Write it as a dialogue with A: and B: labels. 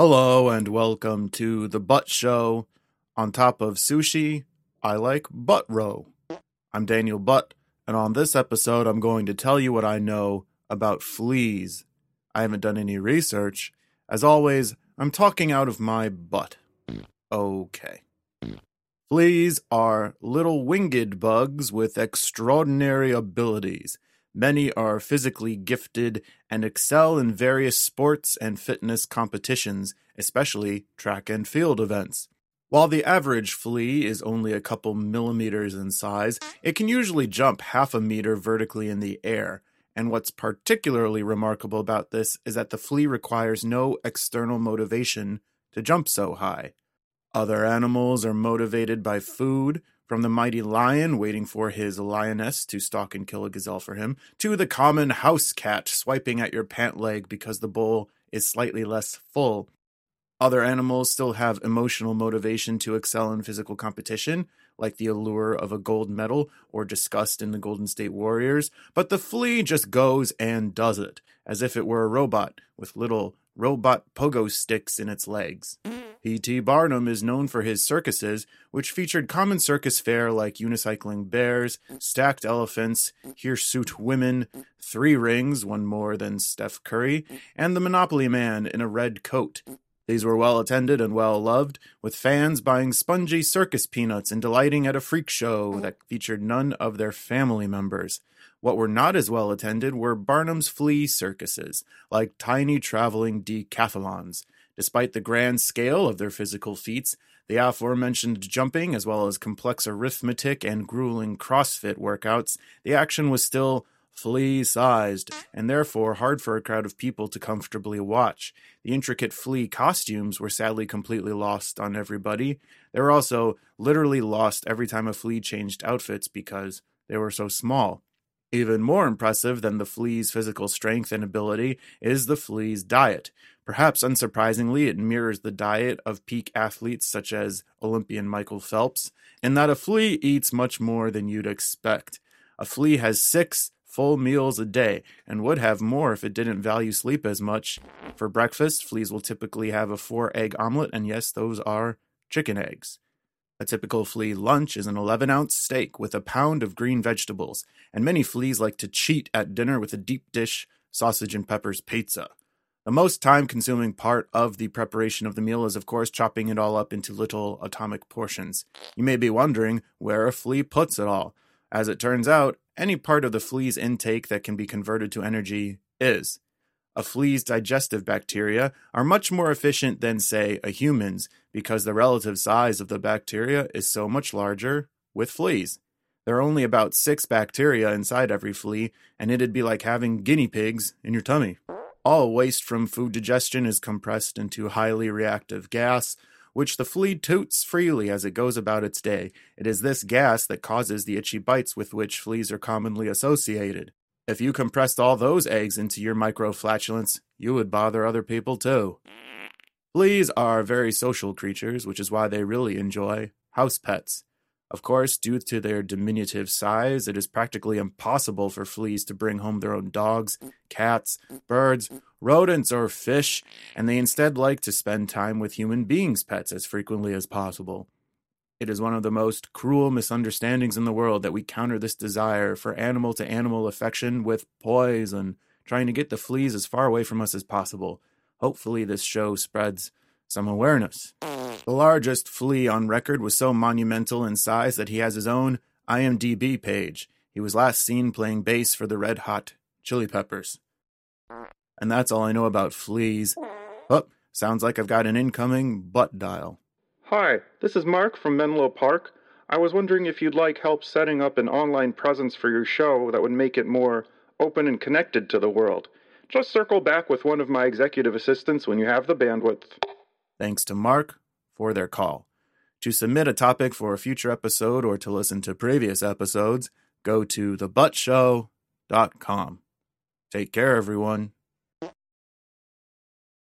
A: Hello and welcome to the Butt Show. On top of sushi, I like butt roe. I'm Daniel Butt, and on this episode, I'm going to tell you what I know about fleas. I haven't done any research. As always, I'm talking out of my butt. Okay. Fleas are little winged bugs with extraordinary abilities. Many are physically gifted and excel in various sports and fitness competitions, especially track and field events. While the average flea is only a couple millimeters in size, it can usually jump half a meter vertically in the air. And what's particularly remarkable about this is that the flea requires no external motivation to jump so high. Other animals are motivated by food, from the mighty lion waiting for his lioness to stalk and kill a gazelle for him, to the common house cat swiping at your pant leg because the bowl is slightly less full. Other animals still have emotional motivation to excel in physical competition, like the allure of a gold medal or disgust in the Golden State Warriors, but the flea just goes and does it, as if it were a robot with little robot pogo sticks in its legs. Mm. P.T. Barnum is known for his circuses, which featured common circus fare like unicycling bears, stacked elephants, hirsute women, three rings, one more than Steph Curry, and the Monopoly Man in a red coat. These were well attended and well loved, with fans buying spongy circus peanuts and delighting at a freak show that featured none of their family members. What were not as well attended were Barnum's flea circuses, like tiny traveling decathlons. Despite the grand scale of their physical feats, the aforementioned jumping, as well as complex arithmetic and grueling CrossFit workouts, the action was still flea sized, and therefore hard for a crowd of people to comfortably watch. The intricate flea costumes were sadly completely lost on everybody. They were also literally lost every time a flea changed outfits because they were so small. Even more impressive than the flea's physical strength and ability is the flea's diet. Perhaps unsurprisingly, it mirrors the diet of peak athletes such as Olympian Michael Phelps, in that a flea eats much more than you'd expect. A flea has six full meals a day and would have more if it didn't value sleep as much. For breakfast, fleas will typically have a four egg omelet, and yes, those are chicken eggs. A typical flea lunch is an 11 ounce steak with a pound of green vegetables, and many fleas like to cheat at dinner with a deep dish sausage and peppers pizza. The most time consuming part of the preparation of the meal is, of course, chopping it all up into little atomic portions. You may be wondering where a flea puts it all. As it turns out, any part of the flea's intake that can be converted to energy is. A flea's digestive bacteria are much more efficient than, say, a human's because the relative size of the bacteria is so much larger with fleas. There are only about six bacteria inside every flea, and it'd be like having guinea pigs in your tummy. All waste from food digestion is compressed into highly reactive gas, which the flea toots freely as it goes about its day. It is this gas that causes the itchy bites with which fleas are commonly associated. If you compressed all those eggs into your microflatulence, you would bother other people too. Fleas are very social creatures, which is why they really enjoy house pets. Of course, due to their diminutive size, it is practically impossible for fleas to bring home their own dogs, cats, birds, rodents, or fish, and they instead like to spend time with human beings' pets as frequently as possible. It is one of the most cruel misunderstandings in the world that we counter this desire for animal to animal affection with poison, trying to get the fleas as far away from us as possible. Hopefully, this show spreads some awareness. The largest flea on record was so monumental in size that he has his own IMDb page. He was last seen playing bass for the Red Hot Chili Peppers. And that's all I know about fleas. Oh, sounds like I've got an incoming butt dial.
B: Hi, this is Mark from Menlo Park. I was wondering if you'd like help setting up an online presence for your show that would make it more open and connected to the world. Just circle back with one of my executive assistants when you have the bandwidth.
A: Thanks to Mark for their call. To submit a topic for a future episode or to listen to previous episodes, go to thebuttshow.com. Take care, everyone.